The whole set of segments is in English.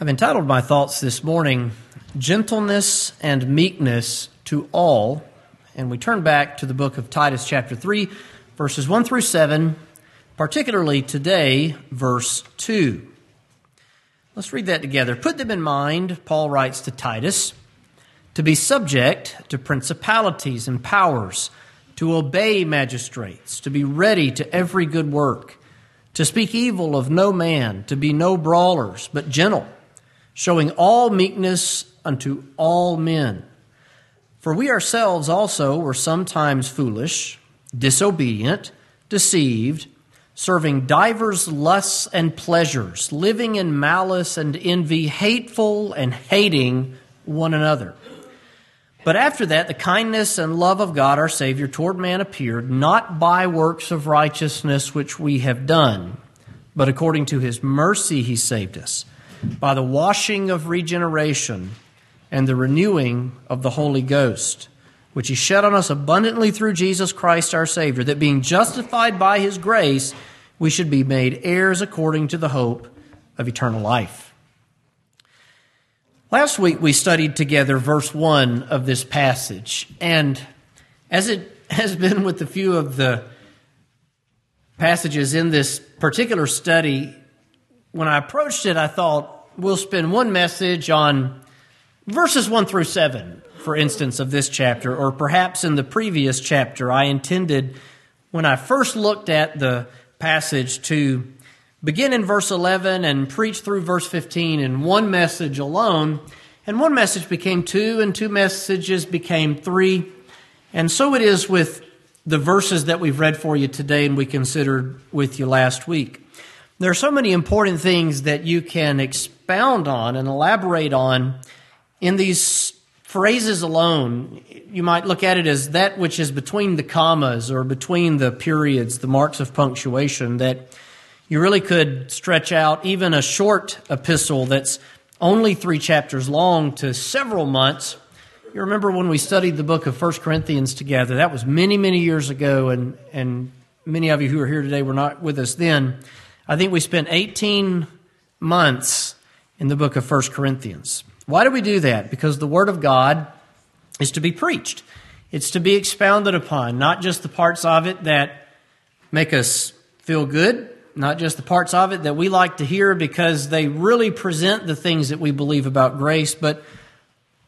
I've entitled my thoughts this morning, Gentleness and Meekness to All. And we turn back to the book of Titus, chapter 3, verses 1 through 7, particularly today, verse 2. Let's read that together. Put them in mind, Paul writes to Titus, to be subject to principalities and powers, to obey magistrates, to be ready to every good work, to speak evil of no man, to be no brawlers, but gentle showing all meekness unto all men. For we ourselves also were sometimes foolish, disobedient, deceived, serving divers lusts and pleasures, living in malice and envy, hateful and hating one another. But after that, the kindness and love of God our Savior toward man appeared, not by works of righteousness which we have done, but according to his mercy he saved us by the washing of regeneration and the renewing of the Holy Ghost, which He shed on us abundantly through Jesus Christ our Savior, that being justified by His grace, we should be made heirs according to the hope of eternal life. Last week we studied together verse 1 of this passage, and as it has been with a few of the passages in this particular study, when I approached it, I thought we'll spend one message on verses 1 through 7, for instance, of this chapter, or perhaps in the previous chapter. I intended, when I first looked at the passage, to begin in verse 11 and preach through verse 15 in one message alone. And one message became two, and two messages became three. And so it is with the verses that we've read for you today and we considered with you last week. There are so many important things that you can expound on and elaborate on in these phrases alone. You might look at it as that which is between the commas or between the periods, the marks of punctuation, that you really could stretch out even a short epistle that's only three chapters long to several months. You remember when we studied the book of First Corinthians together? That was many, many years ago, and, and many of you who are here today were not with us then. I think we spent 18 months in the book of 1 Corinthians. Why do we do that? Because the Word of God is to be preached, it's to be expounded upon, not just the parts of it that make us feel good, not just the parts of it that we like to hear because they really present the things that we believe about grace, but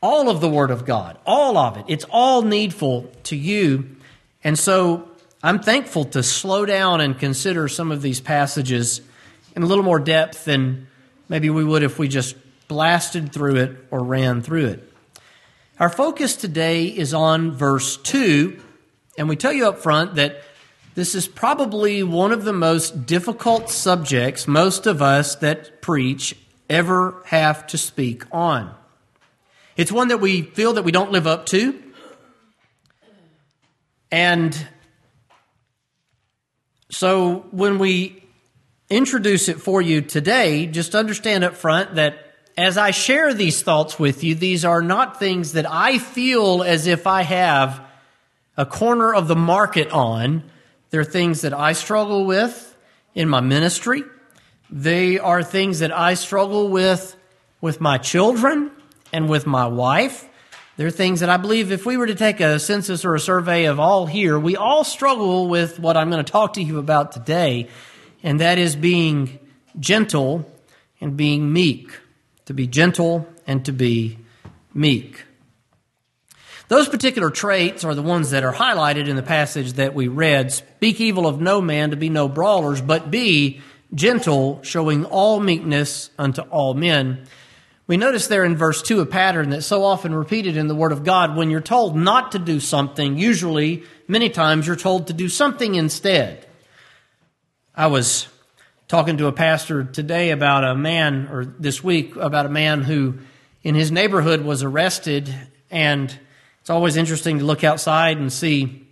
all of the Word of God, all of it. It's all needful to you. And so I'm thankful to slow down and consider some of these passages in a little more depth than maybe we would if we just blasted through it or ran through it. Our focus today is on verse 2, and we tell you up front that this is probably one of the most difficult subjects most of us that preach ever have to speak on. It's one that we feel that we don't live up to. And so when we introduce it for you today, just understand up front that as I share these thoughts with you, these are not things that I feel as if I have a corner of the market on. They're things that I struggle with in my ministry. They are things that I struggle with with my children and with my wife. There are things that I believe if we were to take a census or a survey of all here, we all struggle with what I'm going to talk to you about today, and that is being gentle and being meek. To be gentle and to be meek. Those particular traits are the ones that are highlighted in the passage that we read. Speak evil of no man to be no brawlers, but be gentle, showing all meekness unto all men. We notice there in verse 2 a pattern that's so often repeated in the Word of God. When you're told not to do something, usually, many times, you're told to do something instead. I was talking to a pastor today about a man, or this week, about a man who in his neighborhood was arrested. And it's always interesting to look outside and see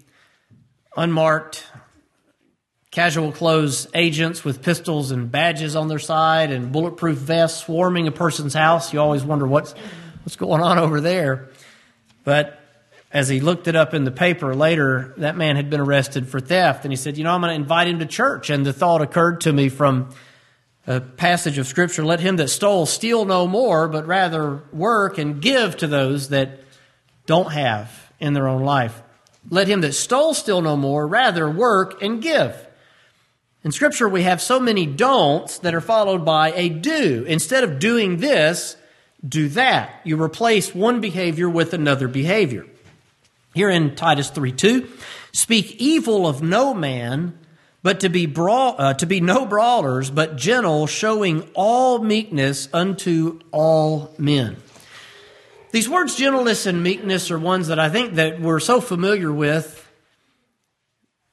unmarked casual clothes agents with pistols and badges on their side and bulletproof vests swarming a person's house. You always wonder what's, what's going on over there. But as he looked it up in the paper later, that man had been arrested for theft. And he said, You know, I'm going to invite him to church. And the thought occurred to me from a passage of Scripture let him that stole steal no more, but rather work and give to those that don't have in their own life. Let him that stole steal no more, rather work and give. In Scripture, we have so many don'ts that are followed by a do. Instead of doing this, do that. You replace one behavior with another behavior. Here in Titus 3 2, speak evil of no man, but to be, brawl, uh, to be no brawlers, but gentle, showing all meekness unto all men. These words, gentleness and meekness, are ones that I think that we're so familiar with.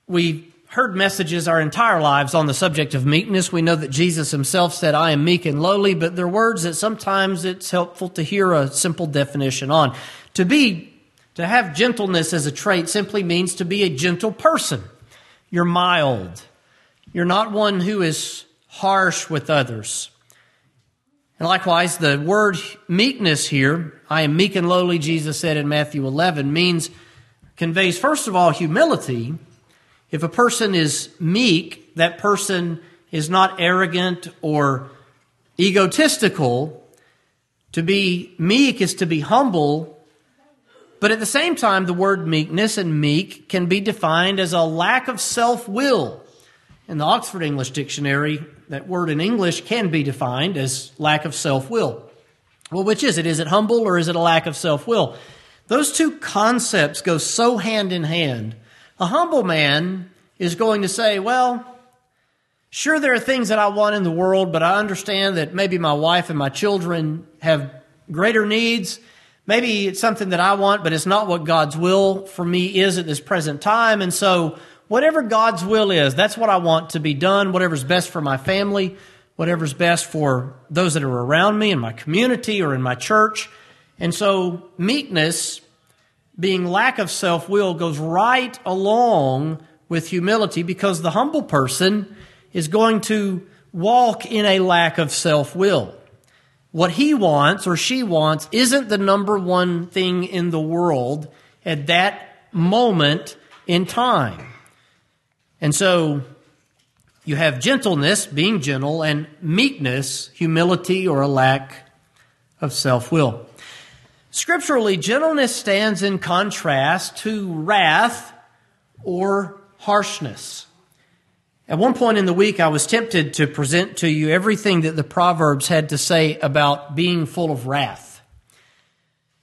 We heard messages our entire lives on the subject of meekness. We know that Jesus himself said, I am meek and lowly, but they're words that sometimes it's helpful to hear a simple definition on. To be, to have gentleness as a trait simply means to be a gentle person. You're mild. You're not one who is harsh with others. And likewise, the word meekness here, I am meek and lowly, Jesus said in Matthew 11, means, conveys, first of all, humility. If a person is meek, that person is not arrogant or egotistical. To be meek is to be humble but at the same time, the word meekness and meek can be defined as a lack of self will. In the Oxford English Dictionary, that word in English can be defined as lack of self will. Well, which is it? Is it humble or is it a lack of self will? Those two concepts go so hand in hand. A humble man is going to say, well, sure, there are things that I want in the world, but I understand that maybe my wife and my children have greater needs maybe it's something that I want, but it's not what God's will for me is at this present time. And so, whatever God's will is, that's what I want to be done, whatever's best for my family, whatever's best for those that are around me in my community or in my church. And so, meekness, being lack of self will, goes right along with humility because the humble person is going to walk in a lack of self will what he wants or she wants isn't the number one thing in the world at that moment in time. And so you have gentleness, being gentle, and meekness, humility, or a lack of self will. Scripturally, gentleness stands in contrast to wrath or harshness. At one point in the week, I was tempted to present to you everything that the Proverbs had to say about being full of wrath.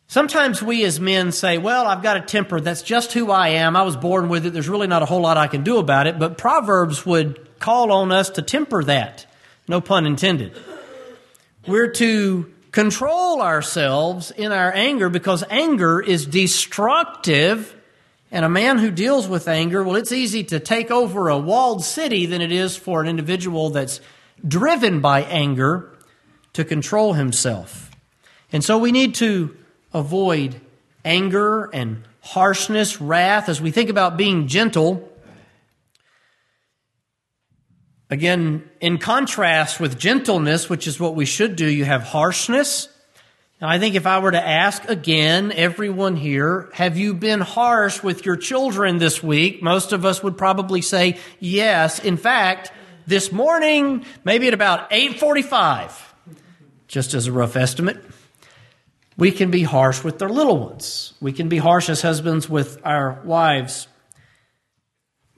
Sometimes we as men say, well, I've got a temper. That's just who I am. I was born with it. There's really not a whole lot I can do about it. But Proverbs would call on us to temper that. No pun intended. We're to control ourselves in our anger because anger is destructive and a man who deals with anger, well, it's easy to take over a walled city than it is for an individual that's driven by anger to control himself. And so we need to avoid anger and harshness, wrath, as we think about being gentle. Again, in contrast with gentleness, which is what we should do, you have harshness now, I think if I were to ask again, everyone here, have you been harsh with your children this week? Most of us would probably say yes. In fact, this morning, maybe at about 845, just as a rough estimate, we can be harsh with their little ones. We can be harsh as husbands with our wives.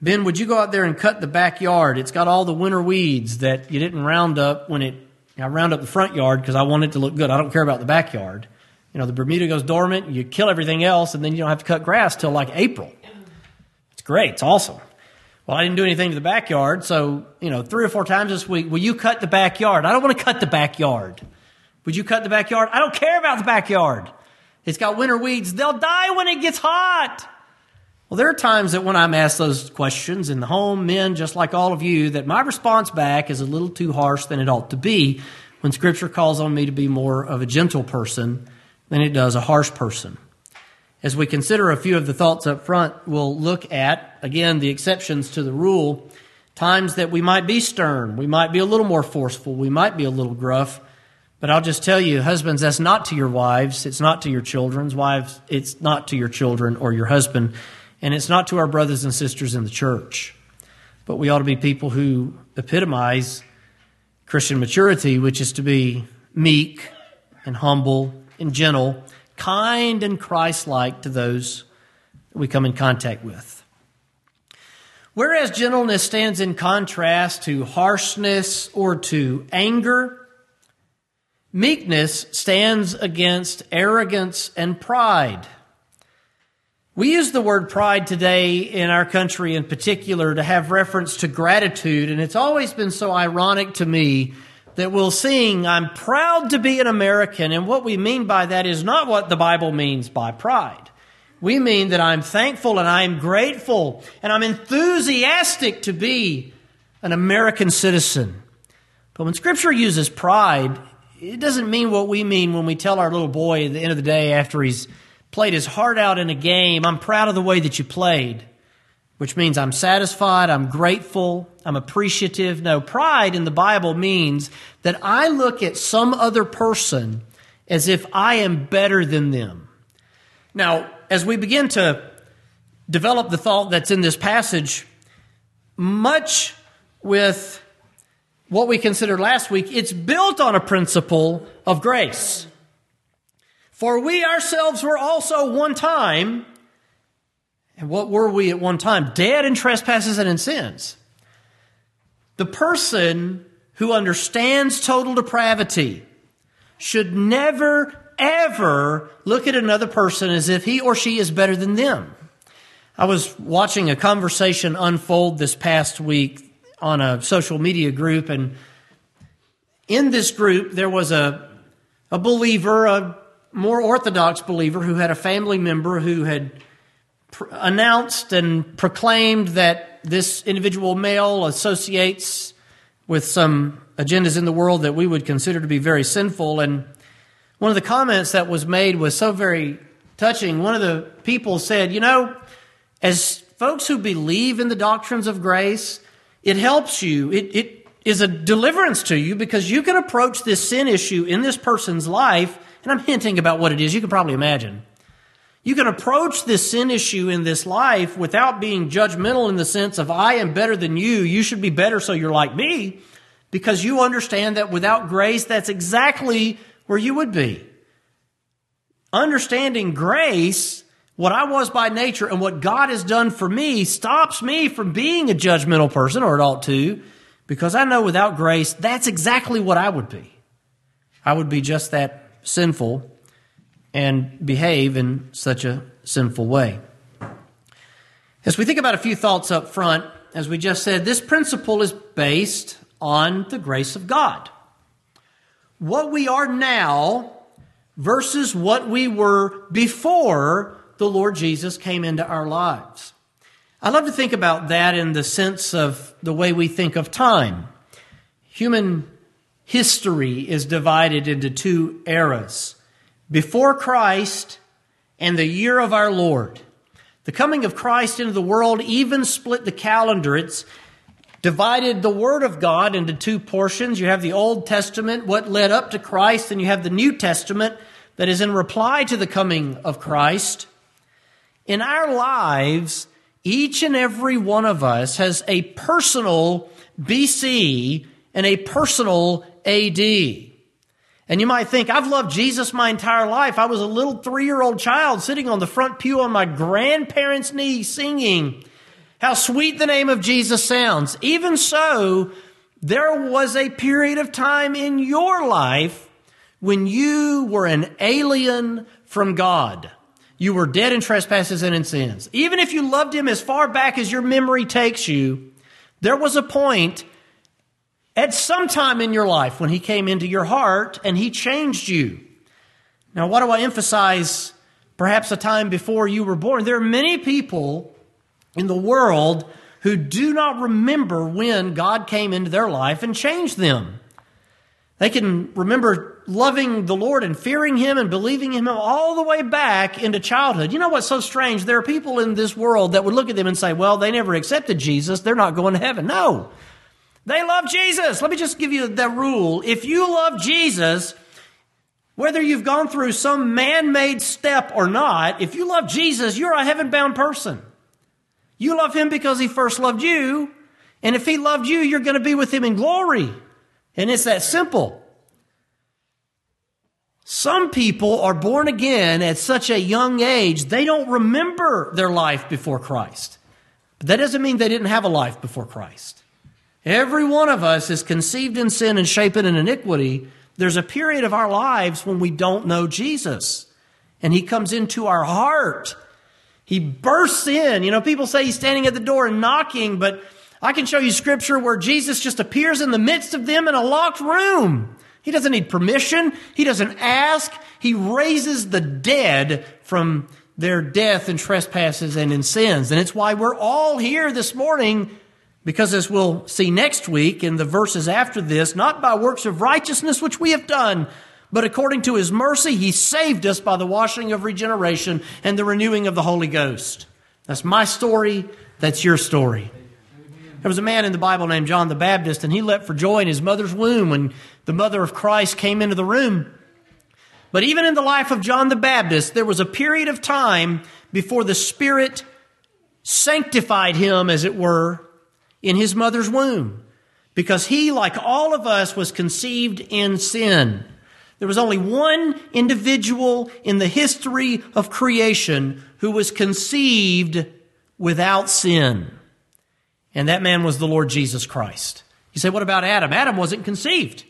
Ben, would you go out there and cut the backyard? It's got all the winter weeds that you didn't round up when it I round up the front yard because I want it to look good. I don't care about the backyard. You know, the Bermuda goes dormant, you kill everything else, and then you don't have to cut grass till like April. It's great. It's awesome. Well, I didn't do anything to the backyard, so, you know, three or four times this week, will you cut the backyard? I don't want to cut the backyard. Would you cut the backyard? I don't care about the backyard. It's got winter weeds. They'll die when it gets hot. Well, there are times that when I'm asked those questions in the home, men, just like all of you, that my response back is a little too harsh than it ought to be when Scripture calls on me to be more of a gentle person than it does a harsh person. As we consider a few of the thoughts up front, we'll look at, again, the exceptions to the rule. Times that we might be stern, we might be a little more forceful, we might be a little gruff. But I'll just tell you, husbands, that's not to your wives, it's not to your children's wives, it's not to your children or your husband. And it's not to our brothers and sisters in the church, but we ought to be people who epitomize Christian maturity, which is to be meek and humble and gentle, kind and Christ like to those we come in contact with. Whereas gentleness stands in contrast to harshness or to anger, meekness stands against arrogance and pride. We use the word pride today in our country in particular to have reference to gratitude, and it's always been so ironic to me that we'll sing, I'm proud to be an American, and what we mean by that is not what the Bible means by pride. We mean that I'm thankful and I'm grateful and I'm enthusiastic to be an American citizen. But when Scripture uses pride, it doesn't mean what we mean when we tell our little boy at the end of the day after he's played his heart out in a game, I'm proud of the way that you played, which means I'm satisfied, I'm grateful, I'm appreciative. No, pride in the Bible means that I look at some other person as if I am better than them. Now, as we begin to develop the thought that's in this passage, much with what we considered last week, it's built on a principle of grace. For we ourselves were also one time, and what were we at one time? Dead in trespasses and in sins. The person who understands total depravity should never, ever look at another person as if he or she is better than them. I was watching a conversation unfold this past week on a social media group, and in this group, there was a, a believer, a more orthodox believer who had a family member who had pr- announced and proclaimed that this individual male associates with some agendas in the world that we would consider to be very sinful. And one of the comments that was made was so very touching. One of the people said, You know, as folks who believe in the doctrines of grace, it helps you. It, it is a deliverance to you because you can approach this sin issue in this person's life and I'm hinting about what it is. You can probably imagine. You can approach this sin issue in this life without being judgmental in the sense of, I am better than you. You should be better so you're like me. Because you understand that without grace, that's exactly where you would be. Understanding grace, what I was by nature and what God has done for me, stops me from being a judgmental person, or it ought to, because I know without grace, that's exactly what I would be. I would be just that sinful and behave in such a sinful way. As we think about a few thoughts up front, as we just said, this principle is based on the grace of God. What we are now versus what we were before the Lord Jesus came into our lives. I love to think about that in the sense of the way we think of time. Human history is divided into two eras before Christ and the year of our Lord. The coming of Christ into the world even split the calendar. It's divided the Word of God into two portions. You have the Old Testament, what led up to Christ, and you have the New Testament that is in reply to the coming of Christ. In our lives, each and every one of us has a personal BC and a personal AD. And you might think, I've loved Jesus my entire life. I was a little three year old child sitting on the front pew on my grandparents' knee singing how sweet the name of Jesus sounds. Even so, there was a period of time in your life when you were an alien from God. You were dead in trespasses and in sins. Even if you loved Him as far back as your memory takes you, there was a point at some time in your life when He came into your heart and He changed you. Now, why do I emphasize perhaps a time before you were born? There are many people in the world who do not remember when God came into their life and changed them. They can remember loving the Lord and fearing Him and believing in Him all the way back into childhood. You know what's so strange? There are people in this world that would look at them and say, well, they never accepted Jesus. They're not going to heaven. No. They love Jesus. Let me just give you the rule. If you love Jesus, whether you've gone through some man made step or not, if you love Jesus, you're a heaven bound person. You love him because he first loved you. And if he loved you, you're going to be with him in glory. And it's that simple. Some people are born again at such a young age, they don't remember their life before Christ. But that doesn't mean they didn't have a life before Christ. Every one of us is conceived in sin and shapen in iniquity. There's a period of our lives when we don't know Jesus. And He comes into our heart. He bursts in. You know, people say He's standing at the door and knocking, but I can show you scripture where Jesus just appears in the midst of them in a locked room. He doesn't need permission. He doesn't ask. He raises the dead from their death and trespasses and in sins. And it's why we're all here this morning, because as we'll see next week in the verses after this, not by works of righteousness which we have done, but according to his mercy, he saved us by the washing of regeneration and the renewing of the Holy Ghost. That's my story. That's your story. There was a man in the Bible named John the Baptist, and he leapt for joy in his mother's womb when the mother of Christ came into the room. But even in the life of John the Baptist, there was a period of time before the Spirit sanctified him, as it were, in his mother's womb. Because he, like all of us, was conceived in sin. There was only one individual in the history of creation who was conceived without sin. And that man was the Lord Jesus Christ. You say, what about Adam? Adam wasn't conceived.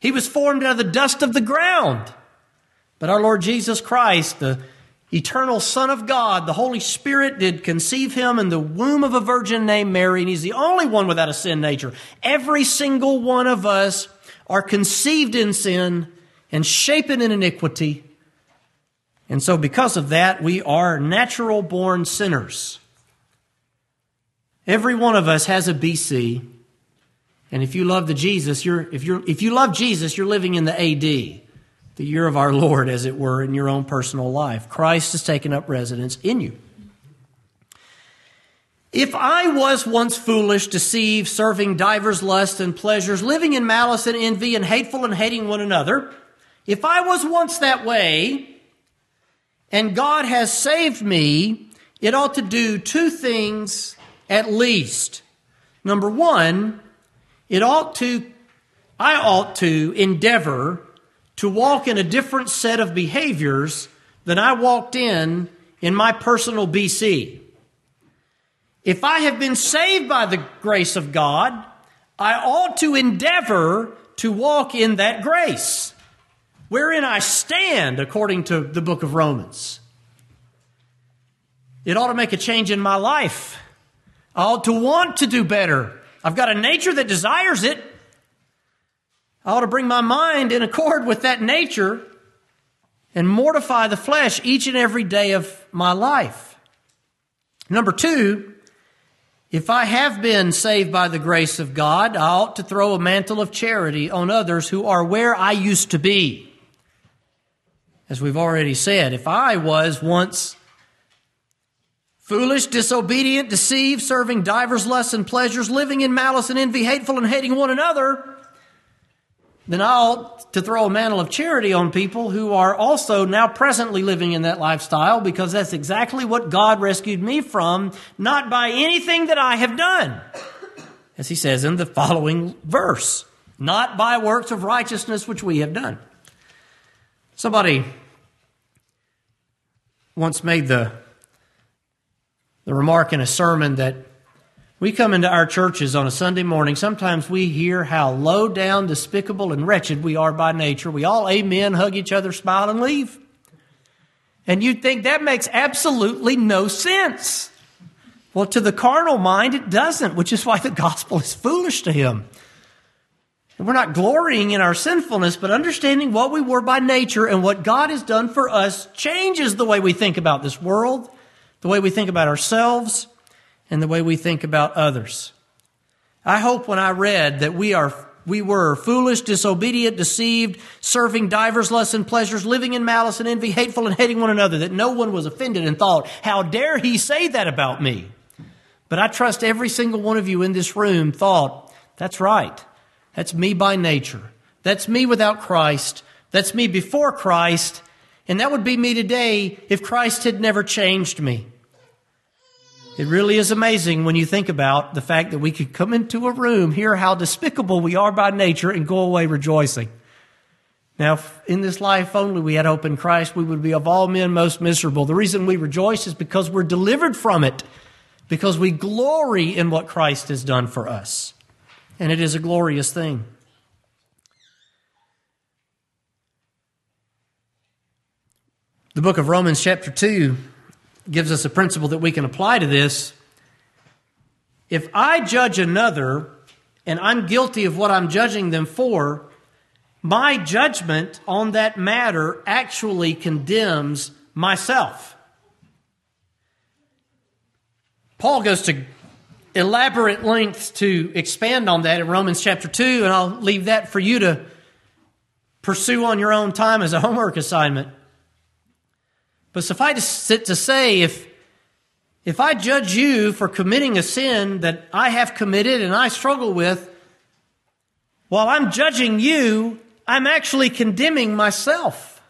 He was formed out of the dust of the ground. But our Lord Jesus Christ, the eternal Son of God, the Holy Spirit did conceive him in the womb of a virgin named Mary, and he's the only one without a sin nature. Every single one of us are conceived in sin and shapen in iniquity. And so, because of that, we are natural born sinners. Every one of us has a BC. And if you love the Jesus, you're, if, you're, if you love Jesus, you're living in the AD, the year of our Lord, as it were, in your own personal life. Christ has taken up residence in you. If I was once foolish, deceived, serving divers lusts and pleasures, living in malice and envy, and hateful and hating one another, if I was once that way, and God has saved me, it ought to do two things at least. Number one, it ought to, I ought to endeavor to walk in a different set of behaviors than I walked in in my personal BC. If I have been saved by the grace of God, I ought to endeavor to walk in that grace, wherein I stand according to the book of Romans. It ought to make a change in my life. I ought to want to do better. I've got a nature that desires it. I ought to bring my mind in accord with that nature and mortify the flesh each and every day of my life. Number two, if I have been saved by the grace of God, I ought to throw a mantle of charity on others who are where I used to be. As we've already said, if I was once Foolish, disobedient, deceived, serving divers lusts and pleasures, living in malice and envy, hateful and hating one another, then I ought to throw a mantle of charity on people who are also now presently living in that lifestyle because that's exactly what God rescued me from, not by anything that I have done. As he says in the following verse, not by works of righteousness which we have done. Somebody once made the the remark in a sermon that we come into our churches on a Sunday morning. Sometimes we hear how low down, despicable, and wretched we are by nature. We all amen, hug each other, smile, and leave. And you'd think that makes absolutely no sense. Well, to the carnal mind, it doesn't, which is why the gospel is foolish to him. We're not glorying in our sinfulness, but understanding what we were by nature and what God has done for us changes the way we think about this world the way we think about ourselves, and the way we think about others. I hope when I read that we are we were foolish, disobedient, deceived, serving divers lusts and pleasures, living in malice and envy, hateful and hating one another, that no one was offended and thought, How dare he say that about me? But I trust every single one of you in this room thought, That's right. That's me by nature. That's me without Christ. That's me before Christ. And that would be me today if Christ had never changed me. It really is amazing when you think about the fact that we could come into a room, hear how despicable we are by nature, and go away rejoicing. Now, if in this life only we had hope in Christ, we would be of all men most miserable. The reason we rejoice is because we're delivered from it, because we glory in what Christ has done for us. And it is a glorious thing. The book of Romans, chapter 2, gives us a principle that we can apply to this. If I judge another and I'm guilty of what I'm judging them for, my judgment on that matter actually condemns myself. Paul goes to elaborate lengths to expand on that in Romans chapter 2, and I'll leave that for you to pursue on your own time as a homework assignment. But suffice it to say, if, if I judge you for committing a sin that I have committed and I struggle with, while I'm judging you, I'm actually condemning myself.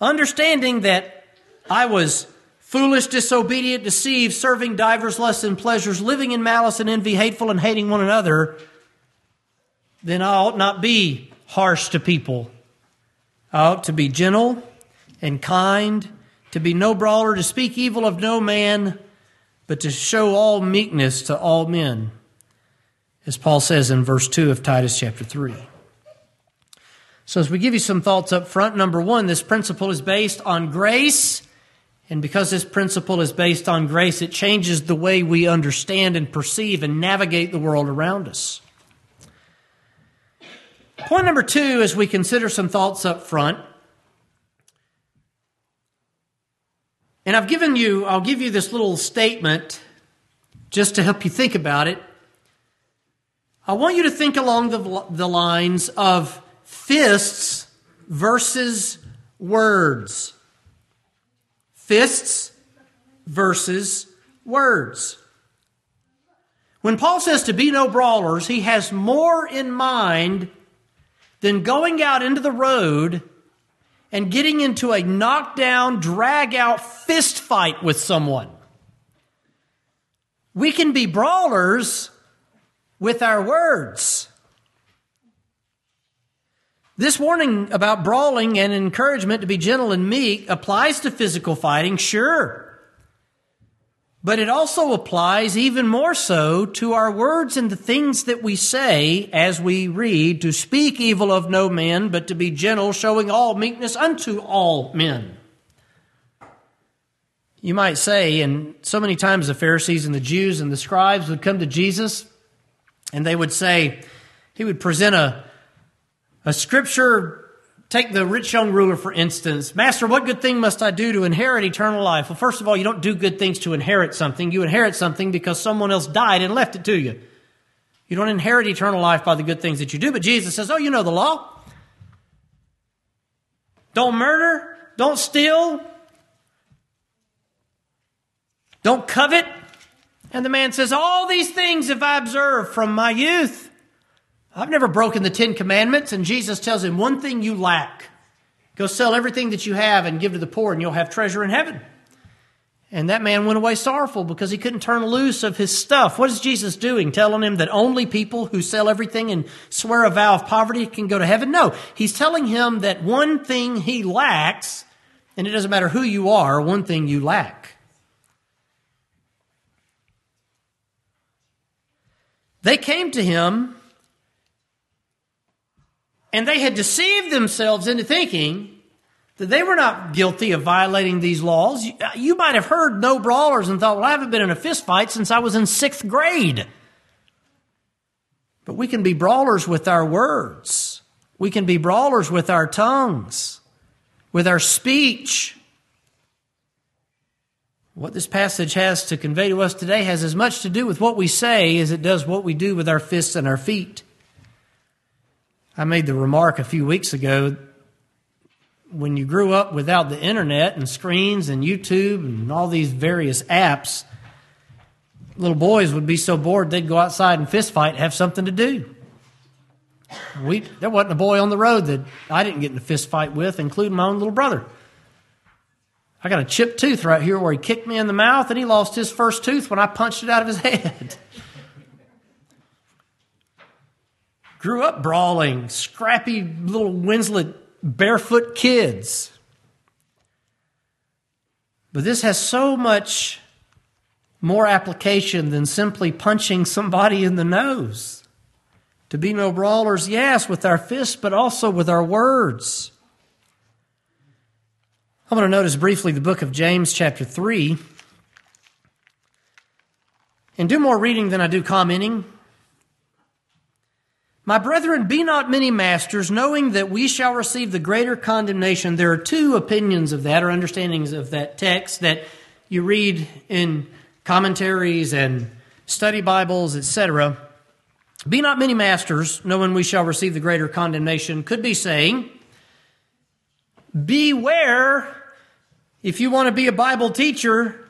Understanding that I was foolish, disobedient, deceived, serving divers lusts and pleasures, living in malice and envy, hateful and hating one another, then I ought not be harsh to people. I ought to be gentle and kind to be no brawler, to speak evil of no man, but to show all meekness to all men, as Paul says in verse 2 of Titus chapter 3. So, as we give you some thoughts up front, number one, this principle is based on grace. And because this principle is based on grace, it changes the way we understand and perceive and navigate the world around us. Point number two, as we consider some thoughts up front, And I've given you, I'll give you this little statement just to help you think about it. I want you to think along the, the lines of fists versus words. Fists versus words. When Paul says to be no brawlers, he has more in mind than going out into the road and getting into a knockdown, drag out fist fight with someone. We can be brawlers with our words. This warning about brawling and encouragement to be gentle and meek applies to physical fighting, sure. But it also applies even more so to our words and the things that we say as we read to speak evil of no man, but to be gentle, showing all meekness unto all men. You might say, and so many times the Pharisees and the Jews and the scribes would come to Jesus and they would say, he would present a, a scripture Take the rich young ruler, for instance. Master, what good thing must I do to inherit eternal life? Well, first of all, you don't do good things to inherit something. You inherit something because someone else died and left it to you. You don't inherit eternal life by the good things that you do. But Jesus says, Oh, you know the law. Don't murder. Don't steal. Don't covet. And the man says, All these things have I observed from my youth. I've never broken the Ten Commandments. And Jesus tells him, One thing you lack go sell everything that you have and give to the poor, and you'll have treasure in heaven. And that man went away sorrowful because he couldn't turn loose of his stuff. What is Jesus doing? Telling him that only people who sell everything and swear a vow of poverty can go to heaven? No. He's telling him that one thing he lacks, and it doesn't matter who you are, one thing you lack. They came to him and they had deceived themselves into thinking that they were not guilty of violating these laws. Uh, you might have heard no brawlers and thought, well, I haven't been in a fist fight since I was in sixth grade. But we can be brawlers with our words. We can be brawlers with our tongues, with our speech. What this passage has to convey to us today has as much to do with what we say as it does what we do with our fists and our feet. I made the remark a few weeks ago when you grew up without the internet and screens and YouTube and all these various apps, little boys would be so bored they'd go outside and fist fight, have something to do. We, there wasn't a boy on the road that I didn't get in a fist fight with, including my own little brother. I got a chipped tooth right here where he kicked me in the mouth and he lost his first tooth when I punched it out of his head. Grew up brawling, scrappy little Winslet barefoot kids. But this has so much more application than simply punching somebody in the nose. To be no brawlers, yes, with our fists, but also with our words. I'm going to notice briefly the book of James, chapter 3, and do more reading than I do commenting. My brethren, be not many masters, knowing that we shall receive the greater condemnation. There are two opinions of that, or understandings of that text that you read in commentaries and study Bibles, etc. Be not many masters, knowing we shall receive the greater condemnation, could be saying, Beware if you want to be a Bible teacher,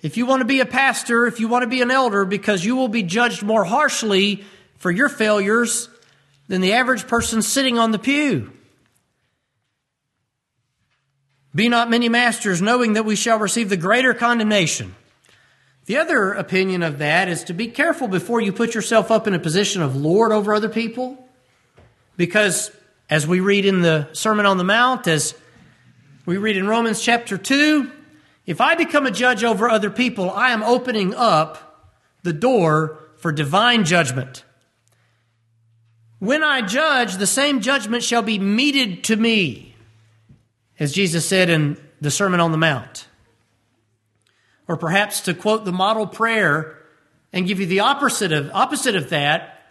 if you want to be a pastor, if you want to be an elder, because you will be judged more harshly for your failures than the average person sitting on the pew. Be not many masters, knowing that we shall receive the greater condemnation. The other opinion of that is to be careful before you put yourself up in a position of Lord over other people. Because as we read in the Sermon on the Mount, as we read in Romans chapter 2, if I become a judge over other people, I am opening up the door for divine judgment. When I judge, the same judgment shall be meted to me, as Jesus said in the Sermon on the Mount. Or perhaps to quote the model prayer and give you the opposite of, opposite of that,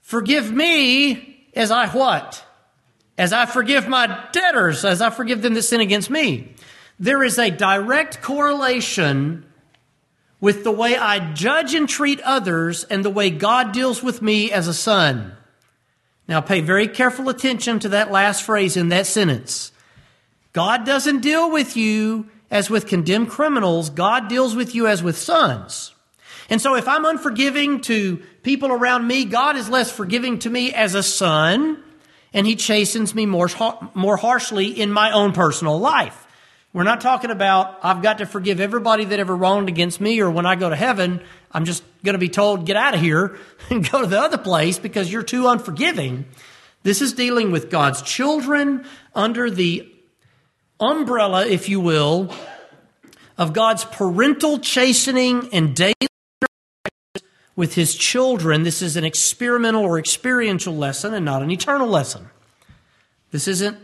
forgive me as I what? As I forgive my debtors, as I forgive them that sin against me. There is a direct correlation with the way I judge and treat others and the way God deals with me as a son. Now, pay very careful attention to that last phrase in that sentence. God doesn't deal with you as with condemned criminals, God deals with you as with sons. And so, if I'm unforgiving to people around me, God is less forgiving to me as a son, and He chastens me more, more harshly in my own personal life. We're not talking about I've got to forgive everybody that ever wronged against me, or when I go to heaven, I'm just going to be told, get out of here and go to the other place because you're too unforgiving. This is dealing with God's children under the umbrella, if you will, of God's parental chastening and daily with his children. This is an experimental or experiential lesson and not an eternal lesson. This isn't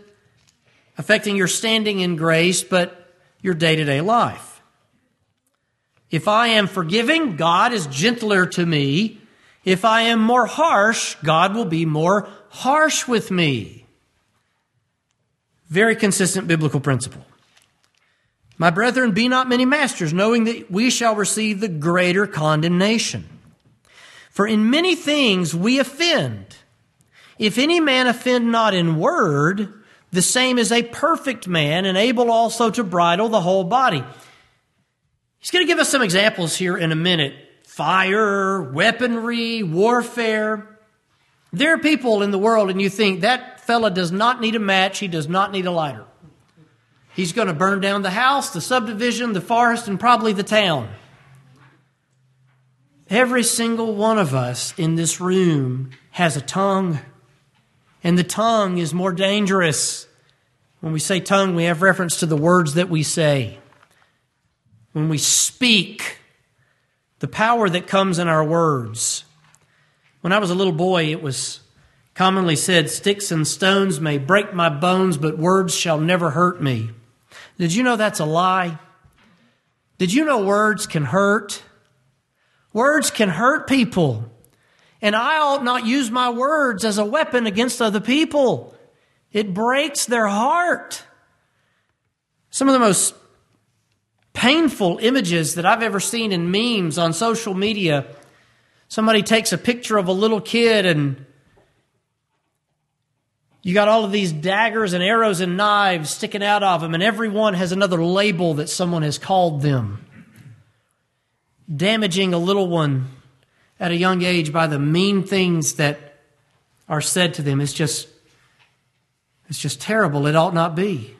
affecting your standing in grace, but your day to day life. If I am forgiving, God is gentler to me. If I am more harsh, God will be more harsh with me. Very consistent biblical principle. My brethren, be not many masters, knowing that we shall receive the greater condemnation. For in many things we offend. If any man offend not in word, the same is a perfect man and able also to bridle the whole body. He's going to give us some examples here in a minute fire, weaponry, warfare. There are people in the world, and you think that fella does not need a match, he does not need a lighter. He's going to burn down the house, the subdivision, the forest, and probably the town. Every single one of us in this room has a tongue. And the tongue is more dangerous. When we say tongue, we have reference to the words that we say. When we speak, the power that comes in our words. When I was a little boy, it was commonly said, Sticks and stones may break my bones, but words shall never hurt me. Did you know that's a lie? Did you know words can hurt? Words can hurt people. And I ought not use my words as a weapon against other people. It breaks their heart. Some of the most painful images that I've ever seen in memes on social media. Somebody takes a picture of a little kid and you got all of these daggers and arrows and knives sticking out of them, and every one has another label that someone has called them. Damaging a little one at a young age by the mean things that are said to them is just it's just terrible. It ought not be.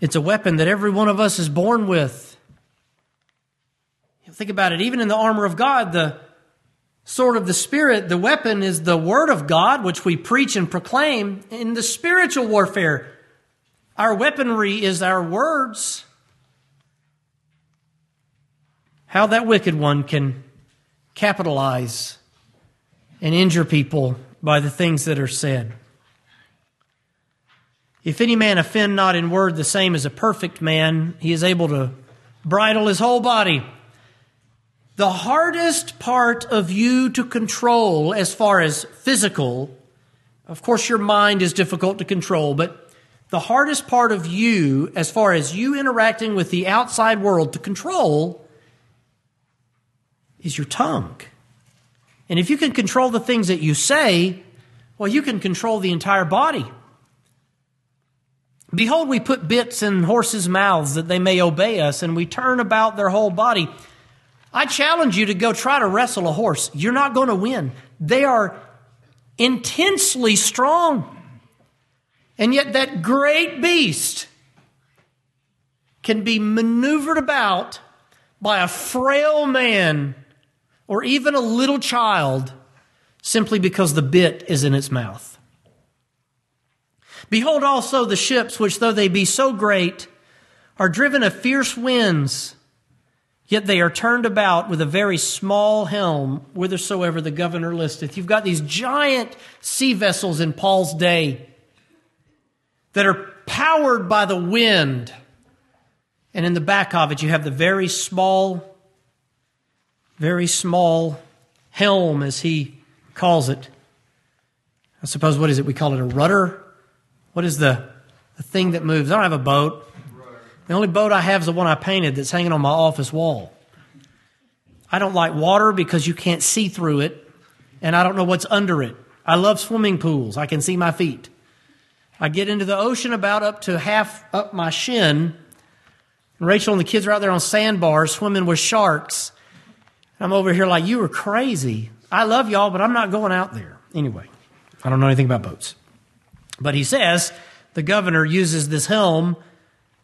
It's a weapon that every one of us is born with. Think about it. Even in the armor of God, the sword of the Spirit, the weapon is the Word of God, which we preach and proclaim. In the spiritual warfare, our weaponry is our words. How that wicked one can capitalize and injure people by the things that are said. If any man offend not in word the same as a perfect man, he is able to bridle his whole body. The hardest part of you to control as far as physical, of course, your mind is difficult to control, but the hardest part of you as far as you interacting with the outside world to control is your tongue. And if you can control the things that you say, well, you can control the entire body. Behold, we put bits in horses' mouths that they may obey us, and we turn about their whole body. I challenge you to go try to wrestle a horse. You're not going to win. They are intensely strong. And yet, that great beast can be maneuvered about by a frail man or even a little child simply because the bit is in its mouth. Behold also the ships, which though they be so great, are driven of fierce winds, yet they are turned about with a very small helm, whithersoever the governor listeth. You've got these giant sea vessels in Paul's day that are powered by the wind. And in the back of it, you have the very small, very small helm, as he calls it. I suppose, what is it? We call it a rudder what is the, the thing that moves? I don't have a boat. The only boat I have is the one I painted that's hanging on my office wall. I don't like water because you can't see through it, and I don't know what's under it. I love swimming pools. I can see my feet. I get into the ocean about up to half up my shin. Rachel and the kids are out there on sandbars swimming with sharks. I'm over here like, you were crazy. I love y'all, but I'm not going out there. Anyway, I don't know anything about boats. But he says the governor uses this helm,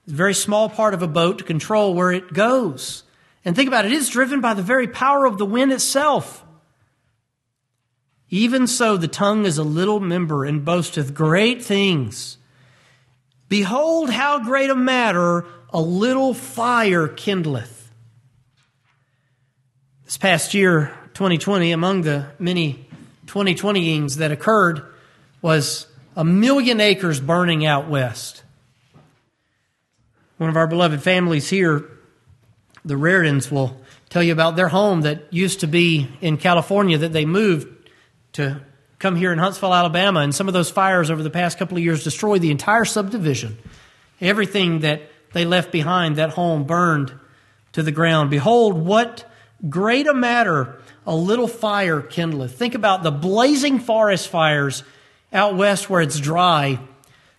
a very small part of a boat, to control where it goes. And think about it, it is driven by the very power of the wind itself. Even so, the tongue is a little member and boasteth great things. Behold, how great a matter a little fire kindleth. This past year, 2020, among the many 2020ings that occurred, was a million acres burning out west. One of our beloved families here, the Rairdens, will tell you about their home that used to be in California that they moved to come here in Huntsville, Alabama. And some of those fires over the past couple of years destroyed the entire subdivision. Everything that they left behind, that home burned to the ground. Behold, what great a matter a little fire kindleth. Think about the blazing forest fires out west where it's dry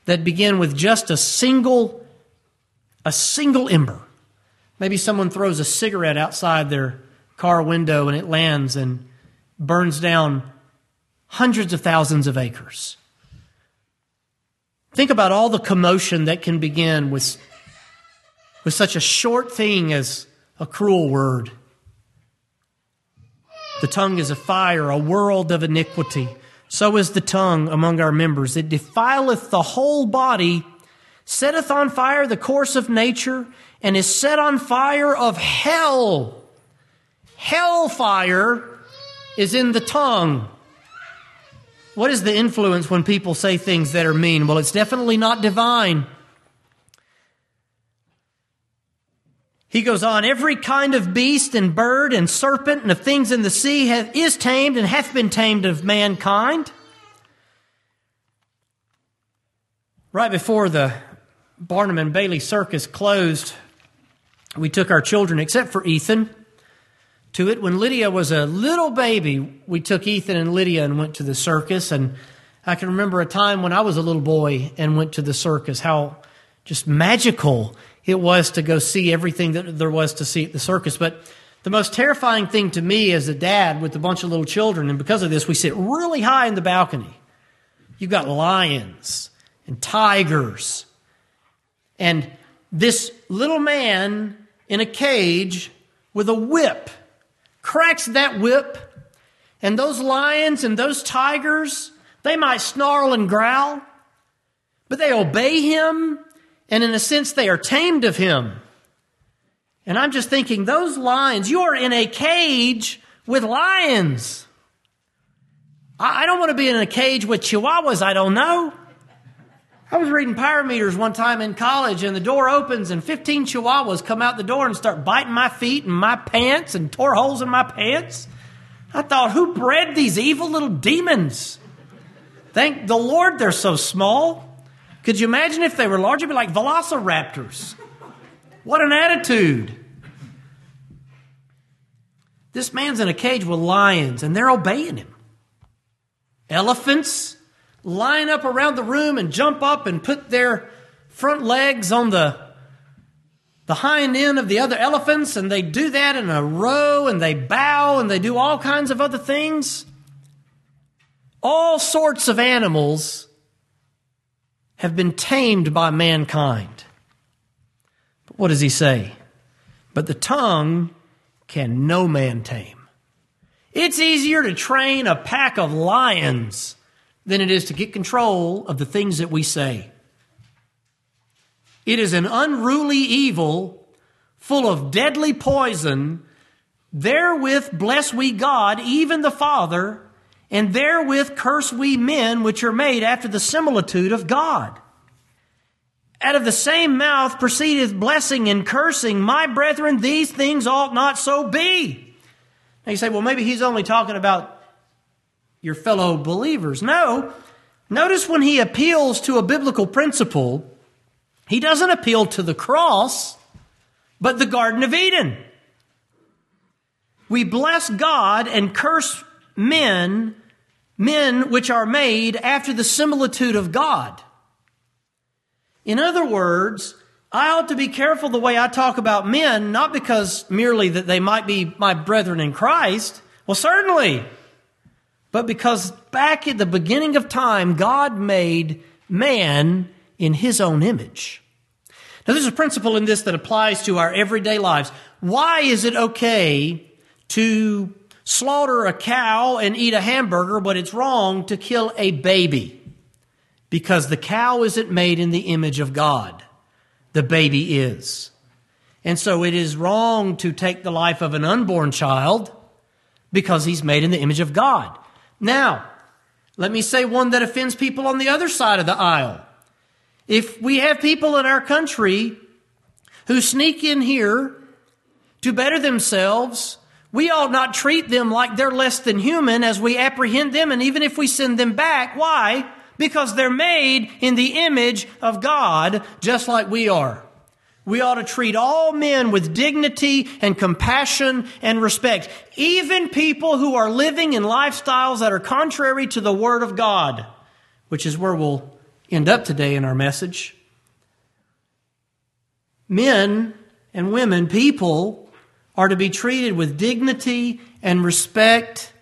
that begin with just a single a single ember. Maybe someone throws a cigarette outside their car window and it lands and burns down hundreds of thousands of acres. Think about all the commotion that can begin with, with such a short thing as a cruel word. The tongue is a fire, a world of iniquity. So is the tongue among our members. It defileth the whole body, setteth on fire the course of nature, and is set on fire of hell. Hellfire is in the tongue. What is the influence when people say things that are mean? Well, it's definitely not divine. He goes on, every kind of beast and bird and serpent and of things in the sea hath, is tamed and hath been tamed of mankind. Right before the Barnum and Bailey Circus closed, we took our children, except for Ethan, to it. When Lydia was a little baby, we took Ethan and Lydia and went to the circus. And I can remember a time when I was a little boy and went to the circus, how just magical it was to go see everything that there was to see at the circus. But the most terrifying thing to me as a dad with a bunch of little children, and because of this, we sit really high in the balcony. You've got lions and tigers. And this little man in a cage with a whip cracks that whip, and those lions and those tigers, they might snarl and growl, but they obey him, and in a sense, they are tamed of him. And I'm just thinking, those lions, you are in a cage with lions. I don't want to be in a cage with chihuahuas I don't know. I was reading pyrometers one time in college, and the door opens, and 15 chihuahuas come out the door and start biting my feet and my pants and tore holes in my pants. I thought, who bred these evil little demons? Thank the Lord they're so small. Could you imagine if they were larger? It'd be like velociraptors. What an attitude. This man's in a cage with lions, and they're obeying him. Elephants, line up around the room and jump up and put their front legs on the the hind end of the other elephants and they do that in a row and they bow and they do all kinds of other things all sorts of animals have been tamed by mankind but what does he say but the tongue can no man tame it's easier to train a pack of lions than it is to get control of the things that we say. It is an unruly evil full of deadly poison. Therewith bless we God, even the Father, and therewith curse we men which are made after the similitude of God. Out of the same mouth proceedeth blessing and cursing. My brethren, these things ought not so be. Now you say, well, maybe he's only talking about your fellow believers. No. Notice when he appeals to a biblical principle, he doesn't appeal to the cross, but the Garden of Eden. We bless God and curse men, men which are made after the similitude of God. In other words, I ought to be careful the way I talk about men, not because merely that they might be my brethren in Christ. Well, certainly, but because back at the beginning of time, God made man in his own image. Now, there's a principle in this that applies to our everyday lives. Why is it okay to slaughter a cow and eat a hamburger, but it's wrong to kill a baby? Because the cow isn't made in the image of God, the baby is. And so it is wrong to take the life of an unborn child because he's made in the image of God. Now, let me say one that offends people on the other side of the aisle. If we have people in our country who sneak in here to better themselves, we ought not treat them like they're less than human as we apprehend them, and even if we send them back. Why? Because they're made in the image of God, just like we are. We ought to treat all men with dignity and compassion and respect, even people who are living in lifestyles that are contrary to the Word of God, which is where we'll end up today in our message. Men and women, people, are to be treated with dignity and respect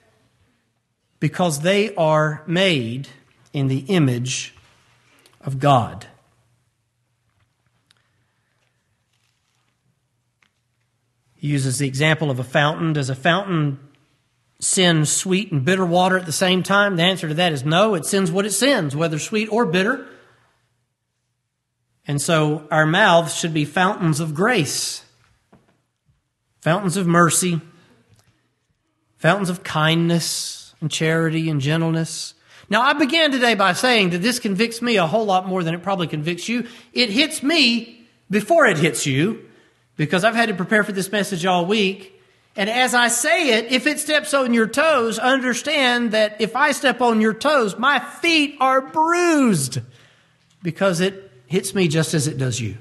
because they are made in the image of God. He uses the example of a fountain. Does a fountain send sweet and bitter water at the same time? The answer to that is no. It sends what it sends, whether sweet or bitter. And so our mouths should be fountains of grace, fountains of mercy, fountains of kindness and charity and gentleness. Now, I began today by saying that this convicts me a whole lot more than it probably convicts you. It hits me before it hits you because I've had to prepare for this message all week. And as I say it, if it steps on your toes, understand that if I step on your toes, my feet are bruised because it hits me just as it does you.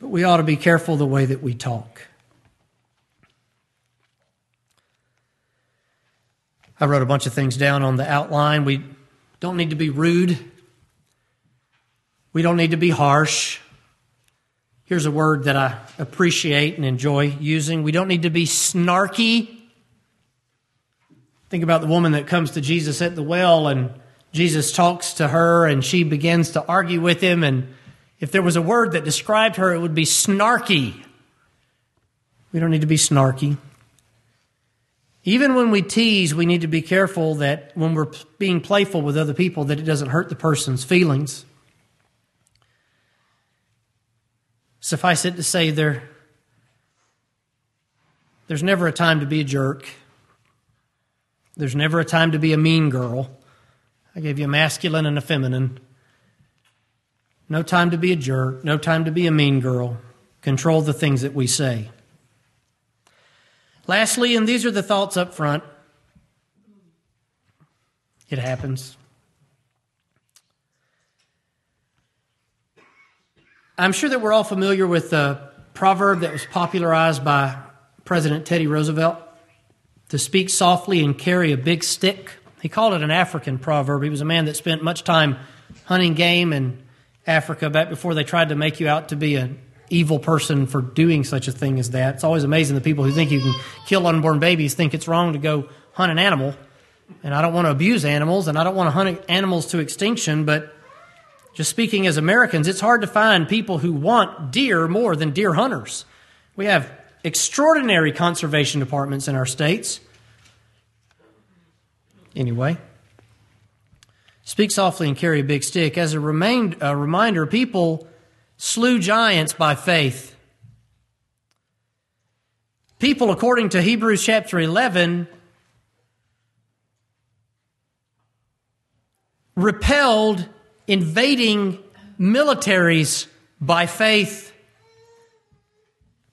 But we ought to be careful the way that we talk. I wrote a bunch of things down on the outline. We don't need to be rude. We don't need to be harsh. Here's a word that I appreciate and enjoy using. We don't need to be snarky. Think about the woman that comes to Jesus at the well, and Jesus talks to her, and she begins to argue with him, and If there was a word that described her, it would be snarky. We don't need to be snarky. Even when we tease, we need to be careful that when we're being playful with other people that it doesn't hurt the person's feelings. Suffice it to say there there's never a time to be a jerk. There's never a time to be a mean girl. I gave you a masculine and a feminine. No time to be a jerk, no time to be a mean girl. Control the things that we say. Lastly, and these are the thoughts up front, it happens. I'm sure that we're all familiar with the proverb that was popularized by President Teddy Roosevelt to speak softly and carry a big stick. He called it an African proverb. He was a man that spent much time hunting game in Africa back before they tried to make you out to be an evil person for doing such a thing as that. It's always amazing the people who think you can kill unborn babies think it's wrong to go hunt an animal. And I don't want to abuse animals and I don't want to hunt animals to extinction, but just speaking as Americans, it's hard to find people who want deer more than deer hunters. We have extraordinary conservation departments in our states. Anyway, speak softly and carry a big stick. As a, remain, a reminder, people slew giants by faith. People, according to Hebrews chapter 11, repelled invading militaries by faith.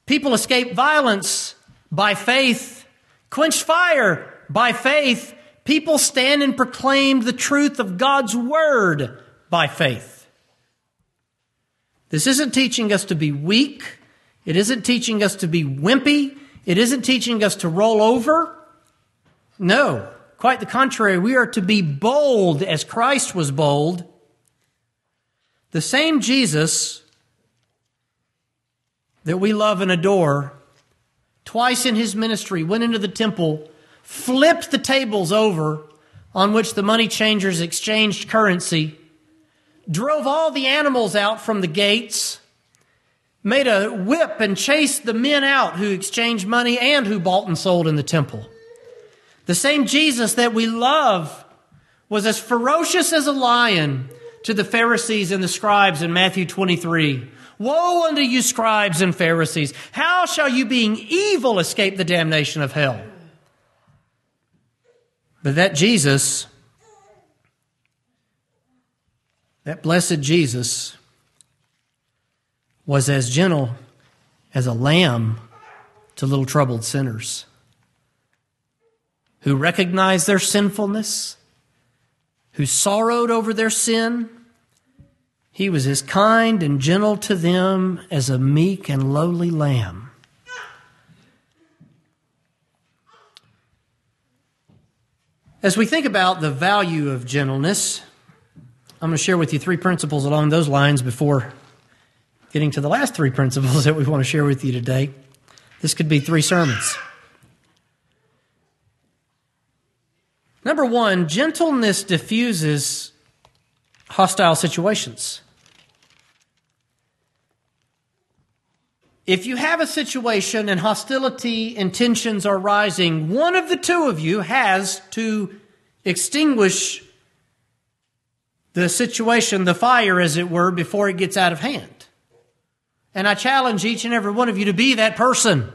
People escaped violence by faith, quenched fire by faith. People stand and proclaim the truth of God's word by faith. This isn't teaching us to be weak. It isn't teaching us to be wimpy. It isn't teaching us to roll over. No, quite the contrary. We are to be bold as Christ was bold. The same Jesus that we love and adore, twice in his ministry, went into the temple, flipped the tables over on which the money changers exchanged currency drove all the animals out from the gates, made a whip and chased the men out who exchanged money and who bought and sold in the temple. The same Jesus that we love was as ferocious as a lion to the Pharisees and the scribes in Matthew 23. Woe unto you, scribes and Pharisees! How shall you, being evil, escape the damnation of hell? But that Jesus That blessed Jesus was as gentle as a lamb to little troubled sinners who recognized their sinfulness, who sorrowed over their sin. He was as kind and gentle to them as a meek and lowly lamb. As we think about the value of gentleness, I'm going to share with you three principles along those lines before getting to the last three principles that we want to share with you today. This could be three sermons. Number one, gentleness diffuses hostile situations. If you have a situation and hostility and tensions are rising, one of the two of you has to extinguish the situation, the fire, as it were, before it gets out of hand. And I challenge each and every one of you to be that person.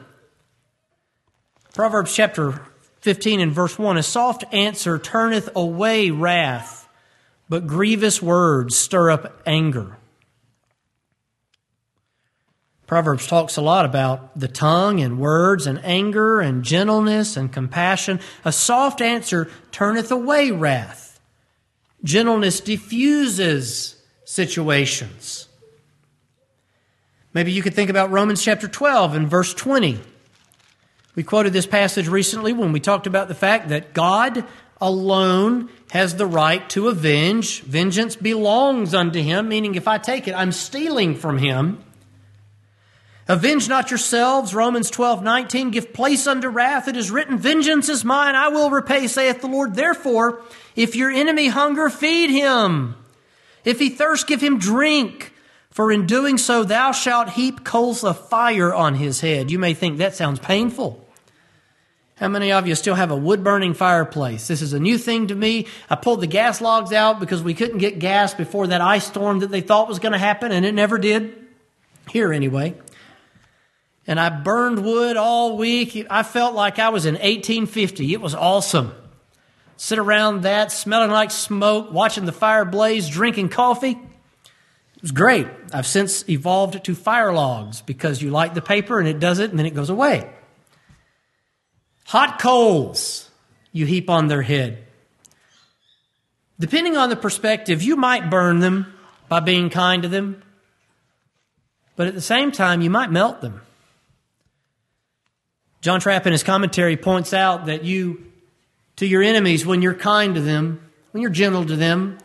Proverbs chapter 15 and verse 1 A soft answer turneth away wrath, but grievous words stir up anger. Proverbs talks a lot about the tongue and words and anger and gentleness and compassion. A soft answer turneth away wrath Gentleness diffuses situations. Maybe you could think about Romans chapter 12 and verse 20. We quoted this passage recently when we talked about the fact that God alone has the right to avenge. Vengeance belongs unto him, meaning if I take it, I'm stealing from him. Avenge not yourselves, Romans 12, 19. Give place unto wrath. It is written, Vengeance is mine, I will repay, saith the Lord. Therefore, if your enemy hunger, feed him. If he thirst, give him drink. For in doing so, thou shalt heap coals of fire on his head. You may think that sounds painful. How many of you still have a wood burning fireplace? This is a new thing to me. I pulled the gas logs out because we couldn't get gas before that ice storm that they thought was going to happen, and it never did. Here, anyway. And I burned wood all week. I felt like I was in 1850. It was awesome. Sit around that, smelling like smoke, watching the fire blaze, drinking coffee. It was great. I've since evolved to fire logs because you light the paper and it does it and then it goes away. Hot coals you heap on their head. Depending on the perspective, you might burn them by being kind to them, but at the same time, you might melt them. John Trapp in his commentary points out that you, to your enemies, when you're kind to them, when you're gentle to them,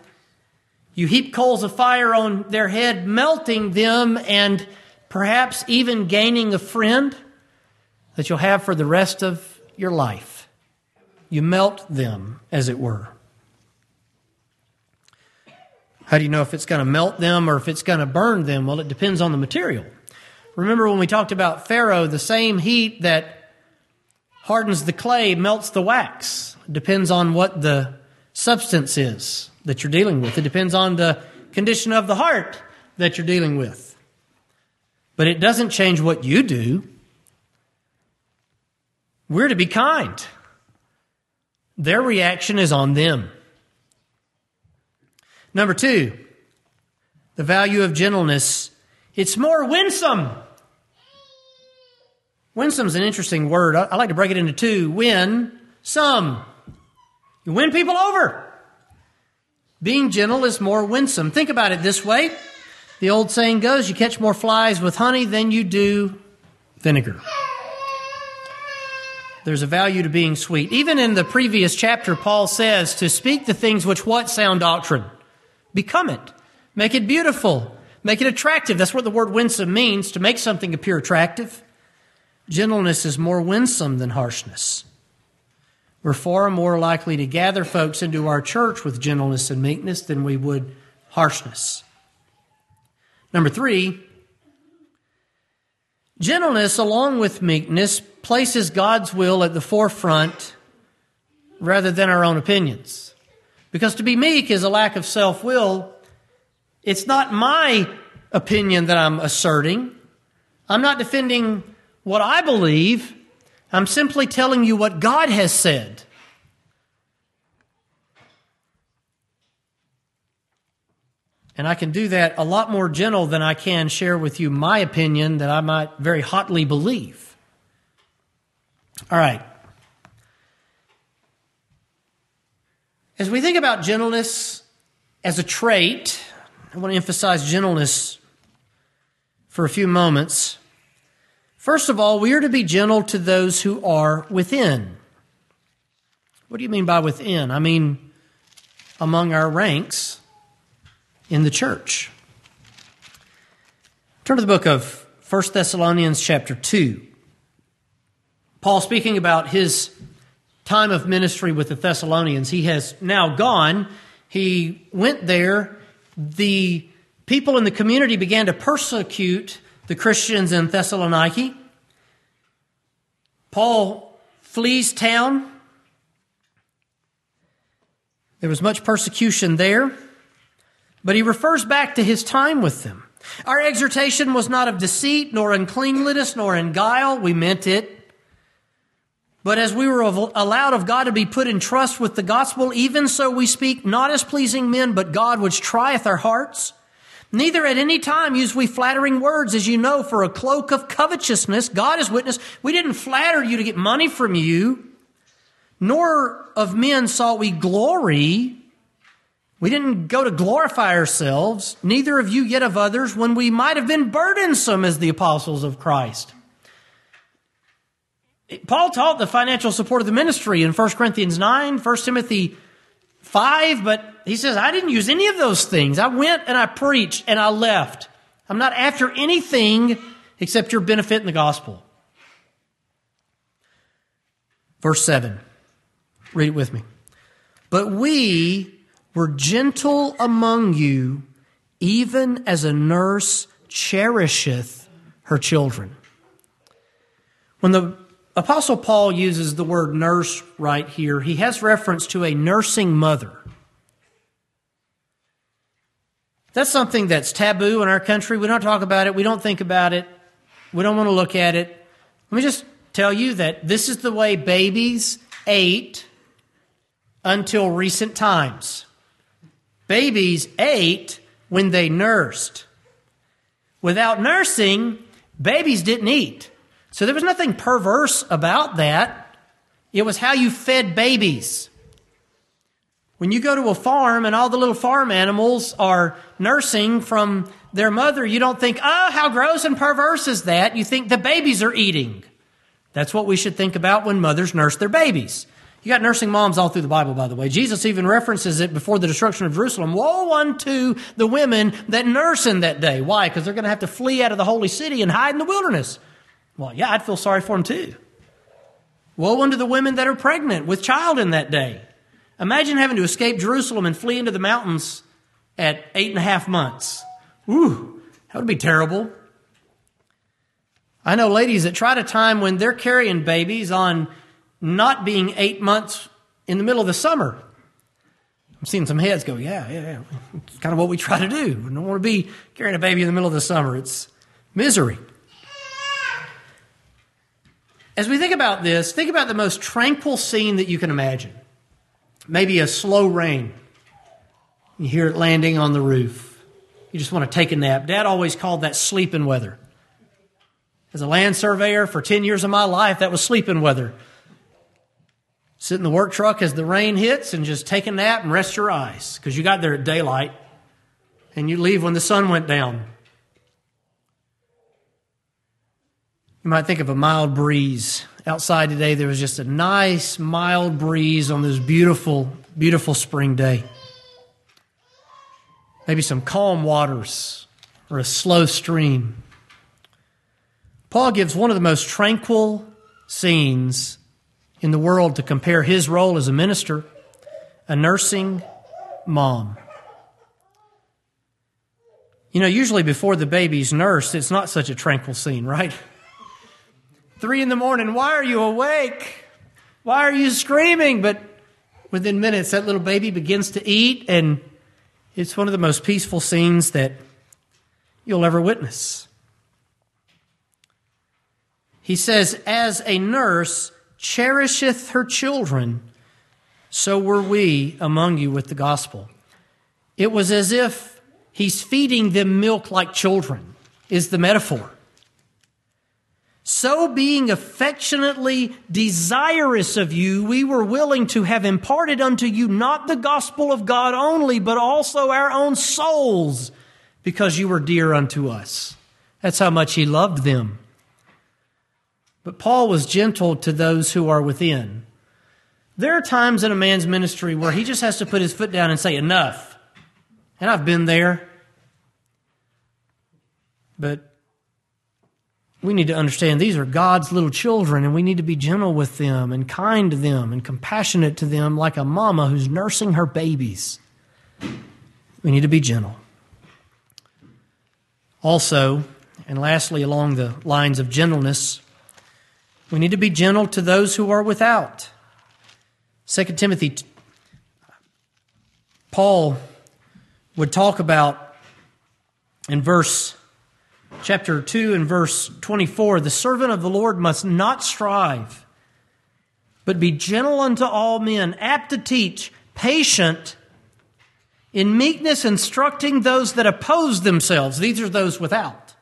you heap coals of fire on their head, melting them and perhaps even gaining a friend that you'll have for the rest of your life. You melt them, as it were. How do you know if it's going to melt them or if it's going to burn them? Well, it depends on the material. Remember when we talked about Pharaoh, the same heat that hardens the clay melts the wax. It depends on what the substance is that you're dealing with. It depends on the condition of the heart that you're dealing with. But it doesn't change what you do. We're to be kind. Their reaction is on them. Number two, the value of gentleness. It's more winsome. Winsome's an interesting word. I like to break it into two. Win some. You win people over. Being gentle is more winsome. Think about it this way. The old saying goes, you catch more flies with honey than you do vinegar. There's a value to being sweet. Even in the previous chapter, Paul says to speak the things which what sound doctrine? Become it. Make it beautiful. Make it attractive. That's what the word winsome means, to make something appear attractive. Gentleness is more winsome than harshness. We're far more likely to gather folks into our church with gentleness and meekness than we would harshness. Number three, gentleness along with meekness places God's will at the forefront rather than our own opinions. Because to be meek is a lack of self will. It's not my opinion that I'm asserting. I'm not defending what I believe. I'm simply telling you what God has said. And I can do that a lot more gentle than I can share with you my opinion that I might very hotly believe. All right. As we think about gentleness as a trait, I want to emphasize gentleness for a few moments. First of all, we are to be gentle to those who are within. What do you mean by within? I mean among our ranks in the church. Turn to the book of 1 Thessalonians chapter 2. Paul speaking about his time of ministry with the Thessalonians. He has now gone. He went there. The people in the community began to persecute the Christians in Thessaloniki. Paul flees town. There was much persecution there, but he refers back to his time with them. Our exhortation was not of deceit, nor uncleanliness, nor in guile. We meant it. But as we were allowed of God to be put in trust with the gospel, even so we speak not as pleasing men, but God which trieth our hearts. Neither at any time use we flattering words, as you know, for a cloak of covetousness. God is witness. We didn't flatter you to get money from you, nor of men sought we glory. We didn't go to glorify ourselves, neither of you yet of others, when we might have been burdensome as the apostles of Christ. Paul taught the financial support of the ministry in 1 Corinthians 9, 1 Timothy 5, but he says, I didn't use any of those things. I went and I preached and I left. I'm not after anything except your benefit in the gospel. Verse 7. Read it with me. But we were gentle among you even as a nurse cherisheth her children. When the Apostle Paul uses the word nurse right here, he has reference to a nursing mother. That's something that's taboo in our country. We don't talk about it. We don't think about it. We don't want to look at it. Let me just tell you that this is the way babies ate until recent times. Babies ate when they nursed. Without nursing, babies didn't eat. So there was nothing perverse about that. It was how you fed babies. When you go to a farm and all the little farm animals are nursing from their mother, you don't think, oh, how gross and perverse is that? You think the babies are eating. That's what we should think about when mothers nurse their babies. You got nursing moms all through the Bible, by the way. Jesus even references it before the destruction of Jerusalem. Woe unto the women that nurse in that day. Why? Because they're going to have to flee out of the holy city and hide in the wilderness. Well, yeah, I'd feel sorry for them too. Woe unto the women that are pregnant with child in that day. Imagine having to escape Jerusalem and flee into the mountains at eight and a half months. Ooh, that would be terrible. I know ladies that tried a time when they're carrying babies on not being eight months in the middle of the summer. I'm seeing some heads go, yeah, yeah, yeah. It's kind of what we try to do. We don't want to be carrying a baby in the middle of the summer. It's misery. As we think about this, think about the most tranquil scene that you can imagine. Maybe a slow rain. You hear it landing on the roof. You just want to take a nap. Dad always called that sleeping weather. As a land surveyor for 10 years of my life, that was sleeping weather. Sit in the work truck as the rain hits and just take a nap and rest your eyes because you got there at daylight and you leave when the sun went down. You might think of a mild breeze. Outside today, there was just a nice, mild breeze on this beautiful, beautiful spring day. Maybe some calm waters or a slow stream. Paul gives one of the most tranquil scenes in the world to compare his role as a minister, a nursing mom. You know, usually before the baby's nursed, it's not such a tranquil scene, right? Three in the morning, why are you awake? Why are you screaming? But within minutes, that little baby begins to eat, and it's one of the most peaceful scenes that you'll ever witness. He says, As a nurse cherisheth her children, so were we among you with the gospel. It was as if he's feeding them milk like children, is the metaphor so being affectionately desirous of you, we were willing to have imparted unto you not the gospel of God only, but also our own souls, because you were dear unto us. That's how much he loved them. But Paul was gentle to those who are within. There are times in a man's ministry where he just has to put his foot down and say, Enough. And I've been there. But we need to understand these are God's little children, and we need to be gentle with them and kind to them and compassionate to them like a mama who's nursing her babies. We need to be gentle. Also, and lastly, along the lines of gentleness, we need to be gentle to those who are without. 2 Timothy, Paul would talk about in verse chapter 2 and verse 24 the servant of the Lord must not strive, but be gentle unto all men, apt to teach, patient, in meekness instructing those that oppose themselves. These are those without.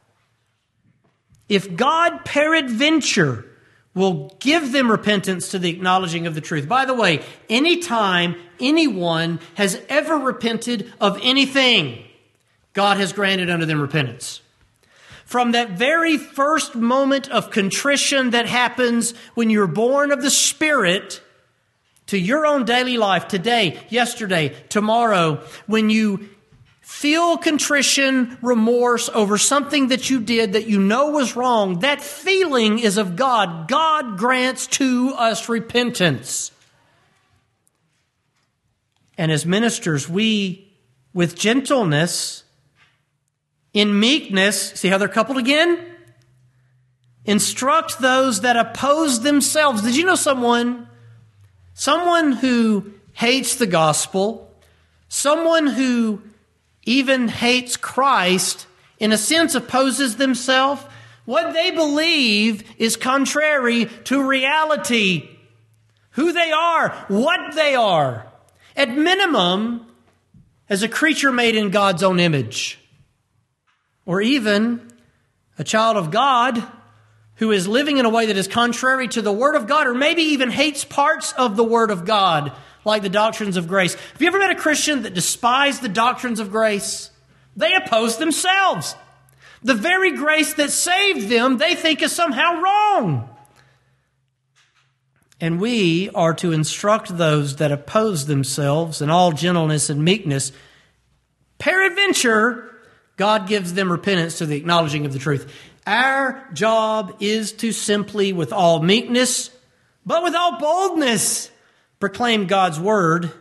If God peradventure will give them repentance to the acknowledging of the truth. By the way, anytime anyone has ever repented of anything, God has granted unto them repentance. From that very first moment of contrition that happens when you're born of the Spirit to your own daily life, today, yesterday, tomorrow, when you feel contrition, remorse over something that you did that you know was wrong, that feeling is of God. God grants to us repentance. And as ministers, we, with gentleness, in meekness, see how they're coupled again? Instruct those that oppose themselves. Did you know someone, someone who hates the gospel, someone who even hates Christ, in a sense opposes themselves? What they believe is contrary to reality. Who they are, what they are. At minimum, as a creature made in God's own image or even a child of God who is living in a way that is contrary to the Word of God, or maybe even hates parts of the Word of God, like the doctrines of grace. Have you ever met a Christian that despised the doctrines of grace? They oppose themselves. The very grace that saved them, they think is somehow wrong. And we are to instruct those that oppose themselves in all gentleness and meekness. Peradventure, God gives them repentance to the acknowledging of the truth. Our job is to simply, with all meekness, but with all boldness, proclaim God's word,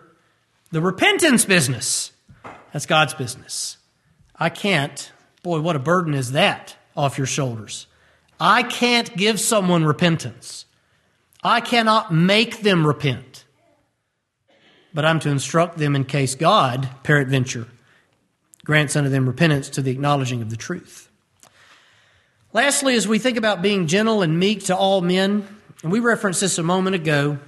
the repentance business. That's God's business. I can't, boy, what a burden is that off your shoulders. I can't give someone repentance. I cannot make them repent. But I'm to instruct them in case God, peradventure, grants unto them repentance to the acknowledging of the truth. Lastly, as we think about being gentle and meek to all men, and we referenced this a moment ago,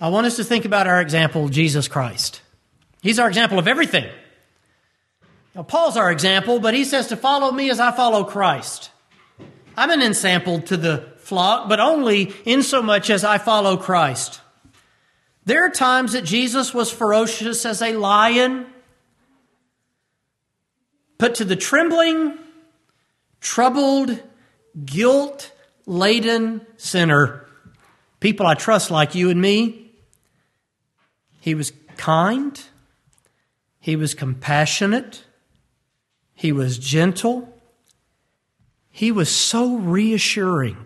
I want us to think about our example, Jesus Christ. He's our example of everything. Now, Paul's our example, but he says to follow me as I follow Christ. I'm an ensample to the flock, but only in so much as I follow Christ. There are times that Jesus was ferocious as a lion Put to the trembling, troubled, guilt laden sinner, people I trust like you and me. He was kind, he was compassionate, he was gentle, he was so reassuring.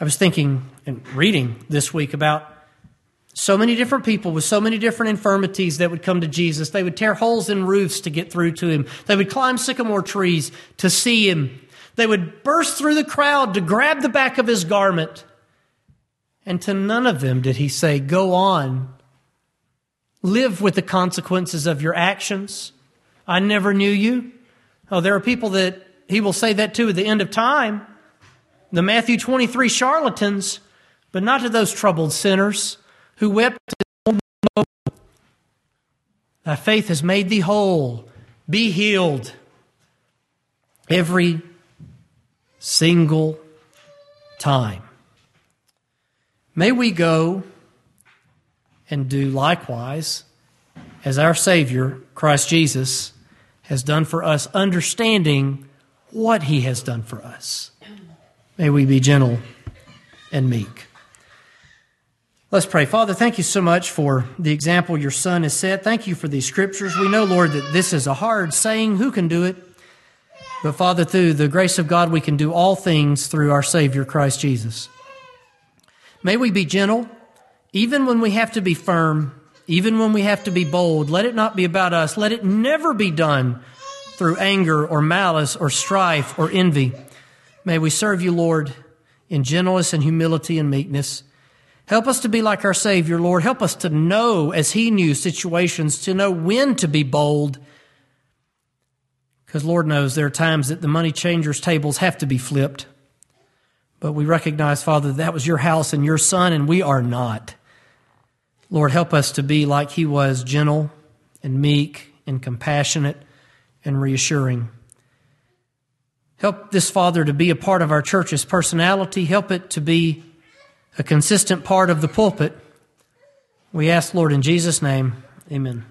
I was thinking and reading this week about so many different people with so many different infirmities that would come to Jesus. They would tear holes in roofs to get through to him. They would climb sycamore trees to see him. They would burst through the crowd to grab the back of his garment. And to none of them did he say, Go on, live with the consequences of your actions. I never knew you. Oh, there are people that he will say that to at the end of time. The Matthew 23 charlatans, but not to those troubled sinners who wept, Thy faith has made thee whole. Be healed. Every single time. May we go and do likewise as our Savior, Christ Jesus, has done for us, understanding what He has done for us. May we be gentle and meek. Let's pray. Father, thank you so much for the example your son has set. Thank you for these scriptures. We know, Lord, that this is a hard saying. Who can do it? But Father, through the grace of God, we can do all things through our Savior, Christ Jesus. May we be gentle, even when we have to be firm, even when we have to be bold. Let it not be about us. Let it never be done through anger or malice or strife or envy. May we serve you, Lord, in gentleness and humility and meekness. Help us to be like our Savior, Lord. Help us to know, as He knew situations, to know when to be bold. Because Lord knows there are times that the money changers' tables have to be flipped. But we recognize, Father, that, that was your house and your son, and we are not. Lord, help us to be like He was gentle and meek and compassionate and reassuring. Help this Father to be a part of our church's personality. Help it to be a consistent part of the pulpit. We ask, Lord, in Jesus' name, amen.